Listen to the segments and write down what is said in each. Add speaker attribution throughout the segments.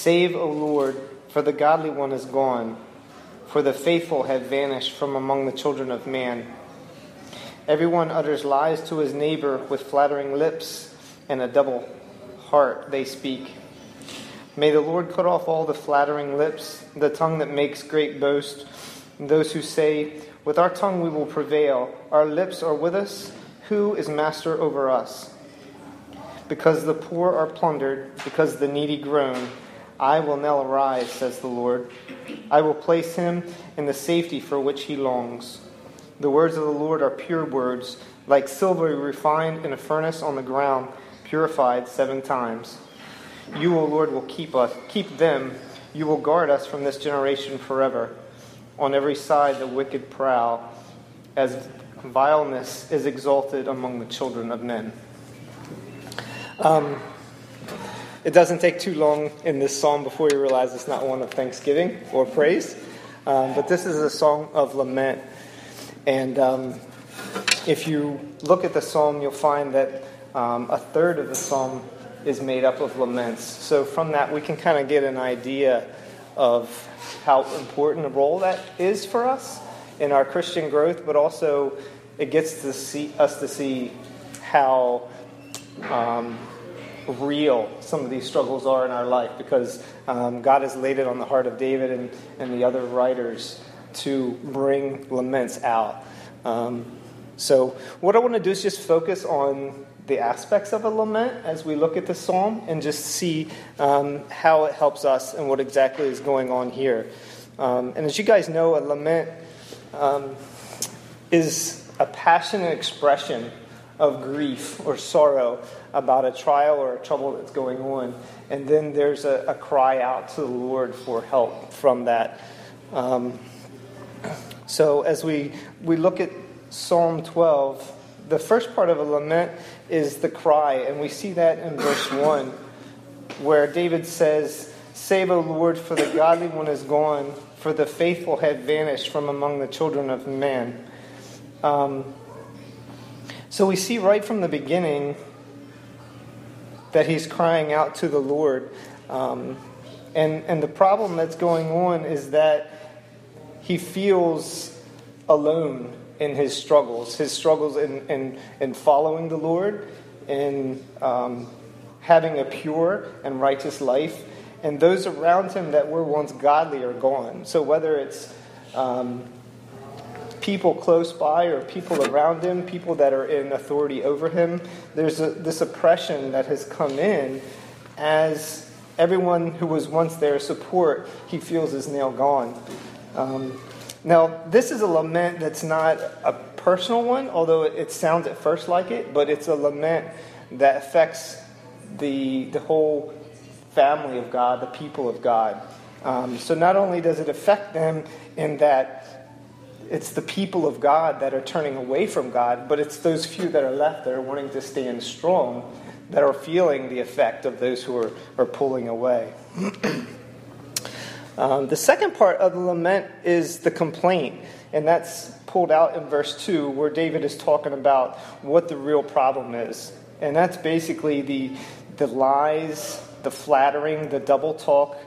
Speaker 1: Save, O Lord, for the godly one is gone, for the faithful have vanished from among the children of man. Everyone utters lies to his neighbor with flattering lips, and a double heart they speak. May the Lord cut off all the flattering lips, the tongue that makes great boast, those who say, With our tongue we will prevail, our lips are with us. Who is master over us? Because the poor are plundered, because the needy groan, I will now arise, says the Lord. I will place him in the safety for which he longs. The words of the Lord are pure words, like silver refined in a furnace on the ground, purified seven times. You, O Lord, will keep us, keep them. You will guard us from this generation forever. On every side, the wicked prowl, as vileness is exalted among the children of men. Um, it doesn't take too long in this psalm before you realize it's not one of thanksgiving or praise, um, but this is a song of lament. And um, if you look at the psalm, you'll find that um, a third of the psalm is made up of laments. So from that, we can kind of get an idea of how important a role that is for us in our Christian growth, but also it gets to see us to see how um, real some of these struggles are in our life because um, God has laid it on the heart of David and, and the other writers to bring laments out. Um, so, what I want to do is just focus on the aspects of a lament as we look at the psalm and just see um, how it helps us and what exactly is going on here. Um, and as you guys know, a lament um, is a passionate expression of grief or sorrow about a trial or a trouble that's going on. And then there's a, a cry out to the Lord for help from that. Um, so as we, we look at Psalm 12, the first part of a lament is the cry, and we see that in verse 1, where David says, Save, O Lord, for the godly one is gone, for the faithful have vanished from among the children of man. Um, so we see right from the beginning that he's crying out to the Lord. Um, and, and the problem that's going on is that he feels alone in his struggles, his struggles in, in, in following the Lord, in um, having a pure and righteous life. And those around him that were once godly are gone. So whether it's um, people close by or people around him, people that are in authority over him, there's a, this oppression that has come in as everyone who was once their support, he feels is now gone. Um, now, this is a lament that's not a personal one, although it sounds at first like it, but it's a lament that affects the, the whole family of God, the people of God. Um, so not only does it affect them in that it's the people of God that are turning away from God, but it's those few that are left that are wanting to stand strong that are feeling the effect of those who are, are pulling away. Um, the second part of the lament is the complaint, and that's pulled out in verse 2, where David is talking about what the real problem is. And that's basically the, the lies, the flattering, the double talk,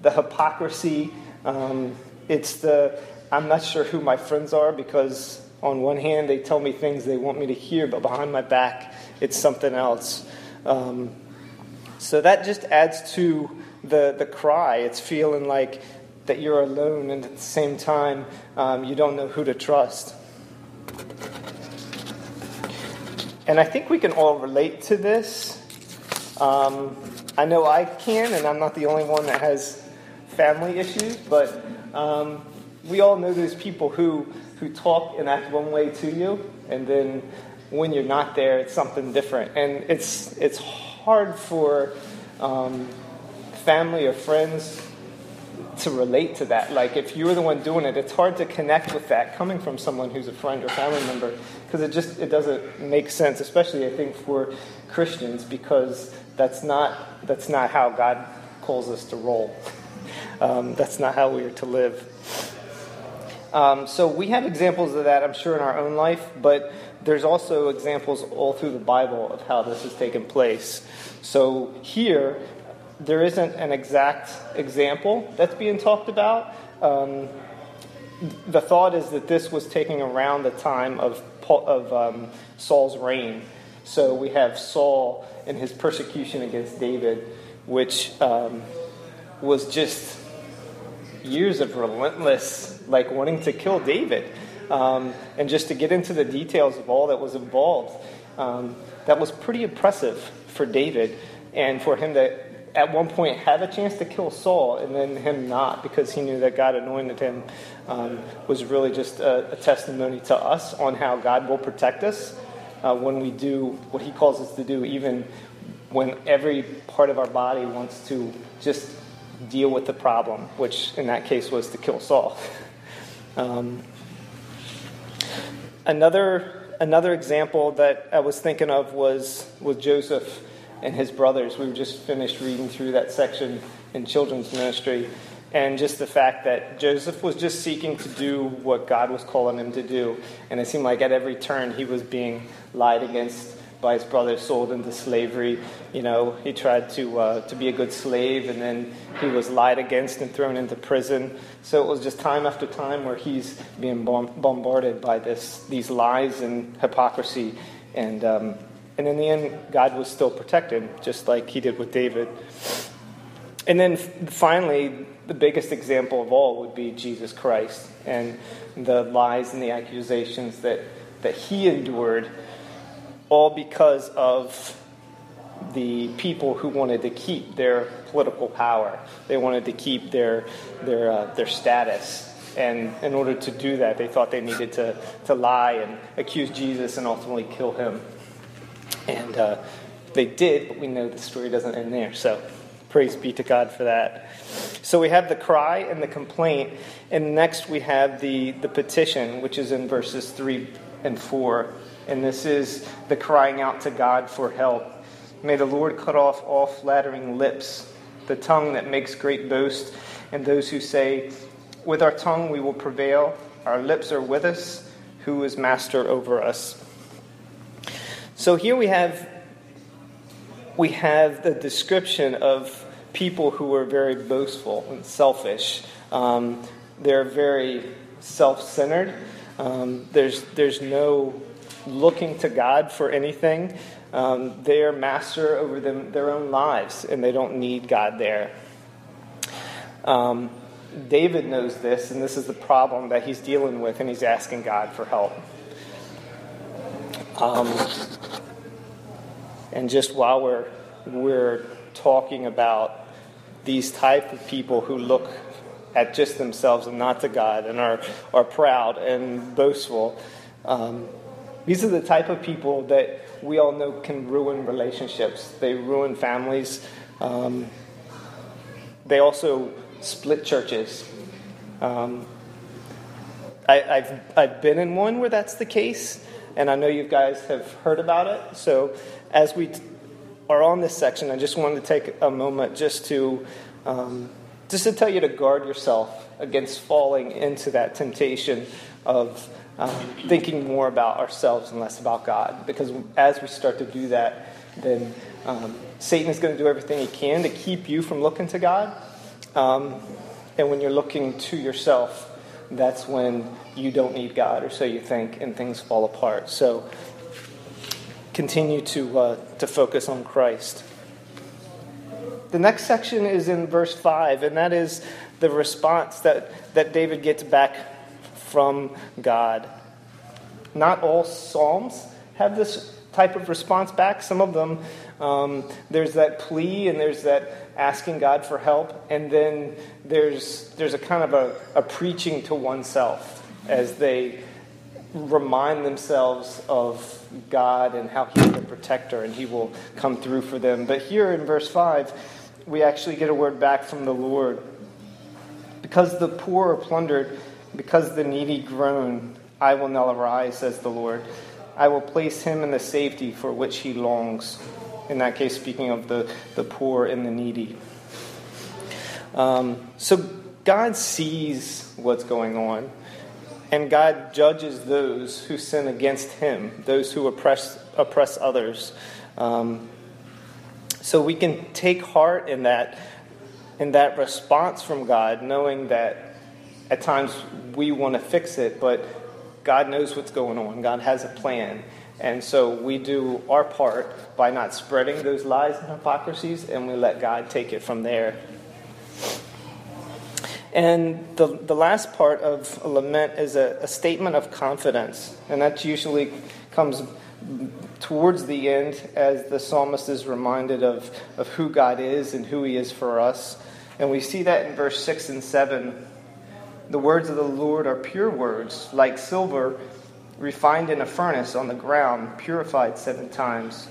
Speaker 1: the hypocrisy. Um, it's the, I'm not sure who my friends are because, on one hand, they tell me things they want me to hear, but behind my back, it's something else. Um, so that just adds to the, the cry. It's feeling like that you're alone, and at the same time, um, you don't know who to trust. And I think we can all relate to this. Um, I know I can, and I'm not the only one that has family issues, but um, we all know those people who, who talk and act one way to you, and then when you're not there, it's something different. And it's, it's hard for um, family or friends to relate to that. Like if you're the one doing it, it's hard to connect with that coming from someone who's a friend or family member because it just it doesn't make sense, especially I think for Christians because that's not that's not how God calls us to roll. Um, that's not how we are to live. Um, so we have examples of that, I'm sure, in our own life, but there's also examples all through the Bible of how this has taken place. So here, there isn't an exact example that's being talked about. Um, the thought is that this was taking around the time of, of um, Saul's reign. So we have Saul and his persecution against David, which um, was just years of relentless, like wanting to kill David. Um, and just to get into the details of all that was involved, um, that was pretty impressive for David and for him to at one point have a chance to kill Saul and then him not because he knew that God anointed him um, was really just a, a, testimony to us on how God will protect us uh, when we do what he calls us to do, even when every part of our body wants to just deal with the problem, which in that case was to kill Saul. Um, another, another example that I was thinking of was with Joseph and his brothers. We were just finished reading through that section in children's ministry. And just the fact that Joseph was just seeking to do what God was calling him to do. And it seemed like at every turn he was being lied against by his brother, sold into slavery. You know, he tried to, uh, to be a good slave, and then he was lied against and thrown into prison. So it was just time after time where he's being bombarded by this, these lies and hypocrisy. And, um, and in the end, God was still protected, just like he did with David. And then finally, the biggest example of all would be Jesus Christ and the lies and the accusations that, that he endured all because of the people who wanted to keep their political power. They wanted to keep their, their, uh, their status. And in order to do that, they thought they needed to, to lie and accuse Jesus and ultimately kill him. And uh, they did, but we know the story doesn't end there. So praise be to God for that. So we have the cry and the complaint. And next we have the, the petition, which is in verses 3 and 4. And this is the crying out to God for help. May the Lord cut off all flattering lips, the tongue that makes great boast, and those who say, With our tongue we will prevail, our lips are with us, who is master over us. So here we have we have the description of people who are very boastful and selfish. Um, they're very self-centered. Um, there's there's no looking to God for anything. Um, they are master over them, their own lives, and they don't need God there. Um, David knows this, and this is the problem that he's dealing with, and he's asking God for help. Um, and just while we're we're talking about these type of people who look at just themselves and not to God and are are proud and boastful. Um, these are the type of people that we all know can ruin relationships. They ruin families. Um, they also split churches. Um, I, have I've been in one where that's the case, and I know you guys have heard about it. So, as we are on this section, I just wanted to take a moment just to um, just to tell you to guard yourself against falling into that temptation of um, thinking more about ourselves and less about God. Because as we start to do that, then um, Satan is going to do everything he can to keep you from looking to God. Um, and when you're looking to yourself, that's when you don't need God, or so you think, and things fall apart. So continue to, uh, to focus on Christ. The next section is in verse 5, and that is the response that, that David gets back from God. Not all Psalms have this type of response back. Some of them, um, there's that plea and there's that asking God for help, and then there's, there's a kind of a, a preaching to oneself as they remind themselves of God and how He's the protector and He will come through for them. But here in verse 5, we actually get a word back from the Lord. Because the poor are plundered, because the needy groan, I will not arise, says the Lord. I will place him in the safety for which he longs. In that case, speaking of the, the poor and the needy. Um, so God sees what's going on, and God judges those who sin against him, those who oppress, oppress others. Um, So we can take heart in that in that response from God, knowing that at times we want to fix it, but God knows what's going on. God has a plan. And so we do our part by not spreading those lies and hypocrisies, and we let God take it from there. And the, the last part of a lament is a, a statement of confidence, and that usually comes towards the end as the psalmist is reminded of, of who God is and who he is for us. And we see that in verse 6 and 7. The words of the Lord are pure words, like silver refined in a furnace on the ground, purified seven times.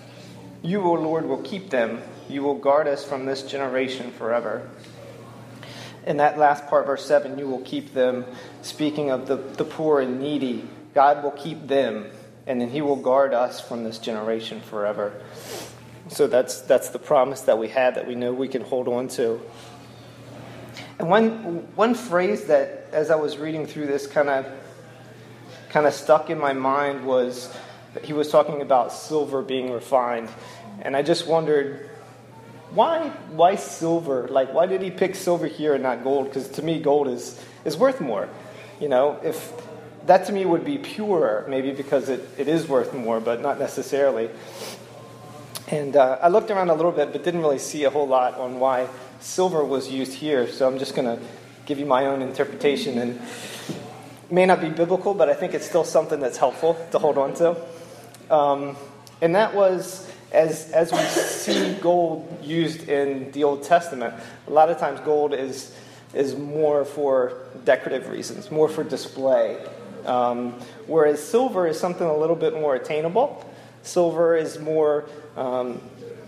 Speaker 1: You, O Lord, will keep them. You will guard us from this generation forever. In that last part, verse 7, you will keep them, speaking of the, the poor and needy. God will keep them, and then He will guard us from this generation forever. So that's, that's the promise that we have that we know we can hold on to. And one, one phrase that, as I was reading through this, kind of kind of stuck in my mind was that he was talking about silver being refined. And I just wondered, why, why silver? Like, why did he pick silver here and not gold? Because to me, gold is, is worth more. You know, if that to me would be purer, maybe because it, it is worth more, but not necessarily. And uh, I looked around a little bit, but didn't really see a whole lot on why silver was used here. So I'm just going to give you my own interpretation. And may not be biblical, but I think it's still something that's helpful to hold on to. Um, and that was as, as we see gold used in the Old Testament, a lot of times gold is, is more for decorative reasons, more for display. Um, whereas silver is something a little bit more attainable. Silver is more um,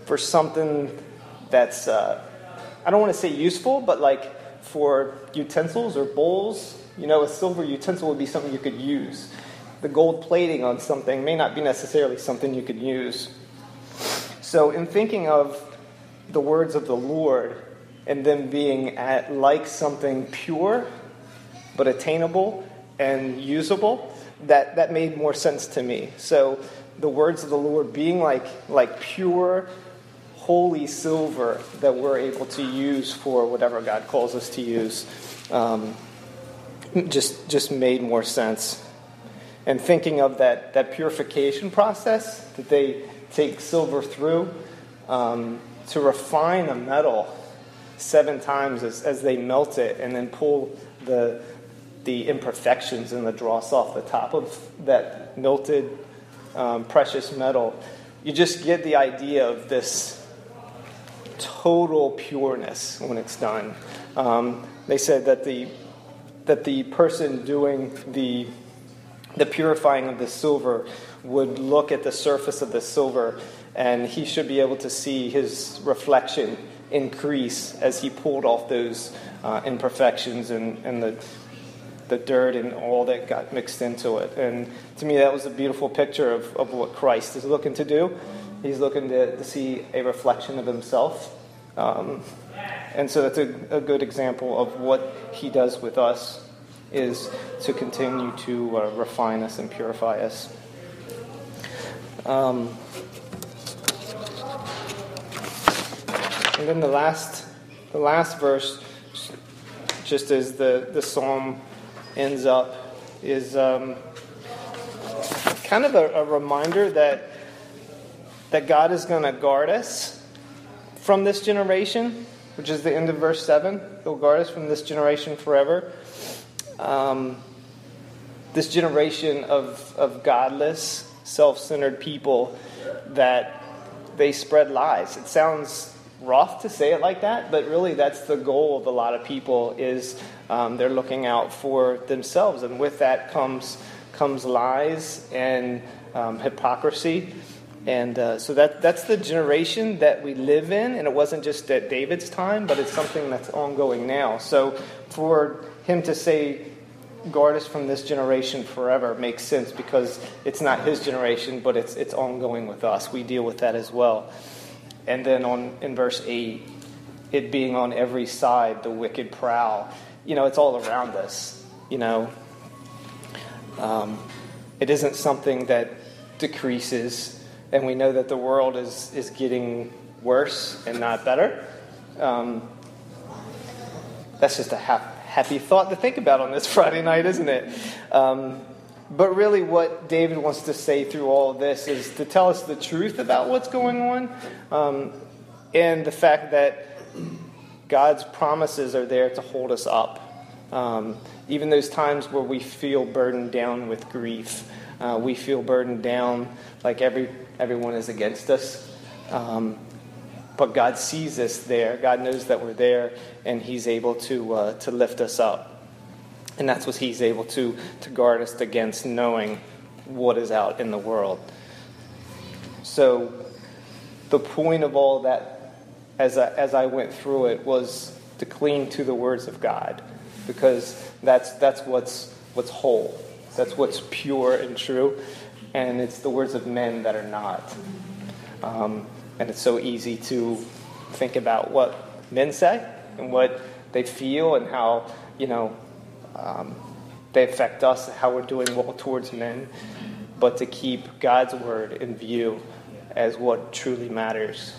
Speaker 1: for something that's, uh, I don't want to say useful, but like for utensils or bowls you know, a silver utensil would be something you could use. The gold plating on something may not be necessarily something you could use. So, in thinking of the words of the Lord and them being at, like something pure but attainable and usable, that, that made more sense to me. So, the words of the Lord being like, like pure, holy silver that we're able to use for whatever God calls us to use. Um, just just made more sense. And thinking of that that purification process that they take silver through um, to refine a metal seven times as, as they melt it and then pull the the imperfections and the dross off the top of that melted um, precious metal, you just get the idea of this total pureness when it's done. Um, they said that the that the person doing the, the purifying of the silver would look at the surface of the silver and he should be able to see his reflection increase as he pulled off those uh, imperfections and, and the, the dirt and all that got mixed into it. And to me, that was a beautiful picture of, of what Christ is looking to do. He's looking to, to see a reflection of himself. Um, and so that's a, a good example of what he does with us is to continue to uh, refine us and purify us. Um, and then the last, the last verse, just as the, the psalm ends up, is um, kind of a, a reminder that that God is going to guard us from this generation which is the end of verse 7. He'll guard us from this generation forever. Um, this generation of, of godless, self centered people that they spread lies. It sounds rough to say it like that, but really that's the goal of a lot of people is um, they're looking out for themselves, and with that comes comes lies and um, hypocrisy. And uh, so that, that's the generation that we live in, and it wasn't just at David's time, but it's something that's ongoing now. So for him to say, guard us from this generation forever makes sense because it's not his generation, but it's, it's ongoing with us. We deal with that as well. And then on in verse 8, it being on every side, the wicked prowl. You know, it's all around us. You know, um, it isn't something that decreases and we know that the world is, is getting worse and not better. Um, that's just a ha- happy thought to think about on this Friday night, isn't it? Um, but really, what David wants to say through all of this is to tell us the truth about what's going on um, and the fact that God's promises are there to hold us up. Um, even those times where we feel burdened down with grief, uh, we feel burdened down like every, everyone is against us. Um, but God sees us there. God knows that we're there, and He's able to, uh, to lift us up. And that's what He's able to, to guard us against knowing what is out in the world. So, the point of all that, as I, as I went through it, was to cling to the words of God, because that's, that's what's, what's whole, that's what's pure and true, and it's the words of men that are not. Um, and it's so easy to think about what men say and what they feel and how, you know, um, they affect us, how we're doing well towards men. But to keep God's word in view as what truly matters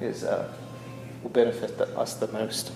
Speaker 1: is uh, will benefit the, us the most.